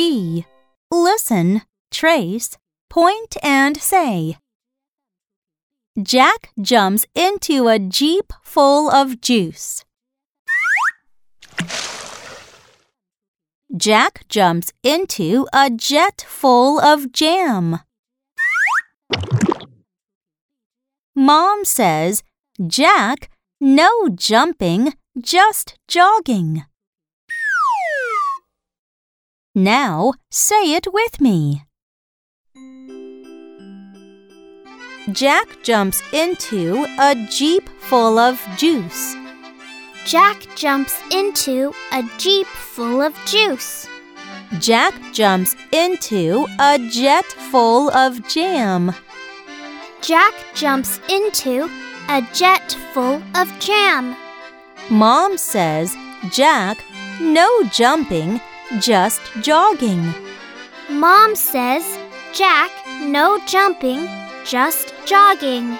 E. Listen, trace, point, and say. Jack jumps into a jeep full of juice. Jack jumps into a jet full of jam. Mom says, Jack, no jumping, just jogging. Now say it with me. Jack jumps into a jeep full of juice. Jack jumps into a jeep full of juice. Jack jumps into a jet full of jam. Jack jumps into a jet full of jam. Mom says, Jack, no jumping, just jogging. Mom says, Jack, no jumping, just jogging.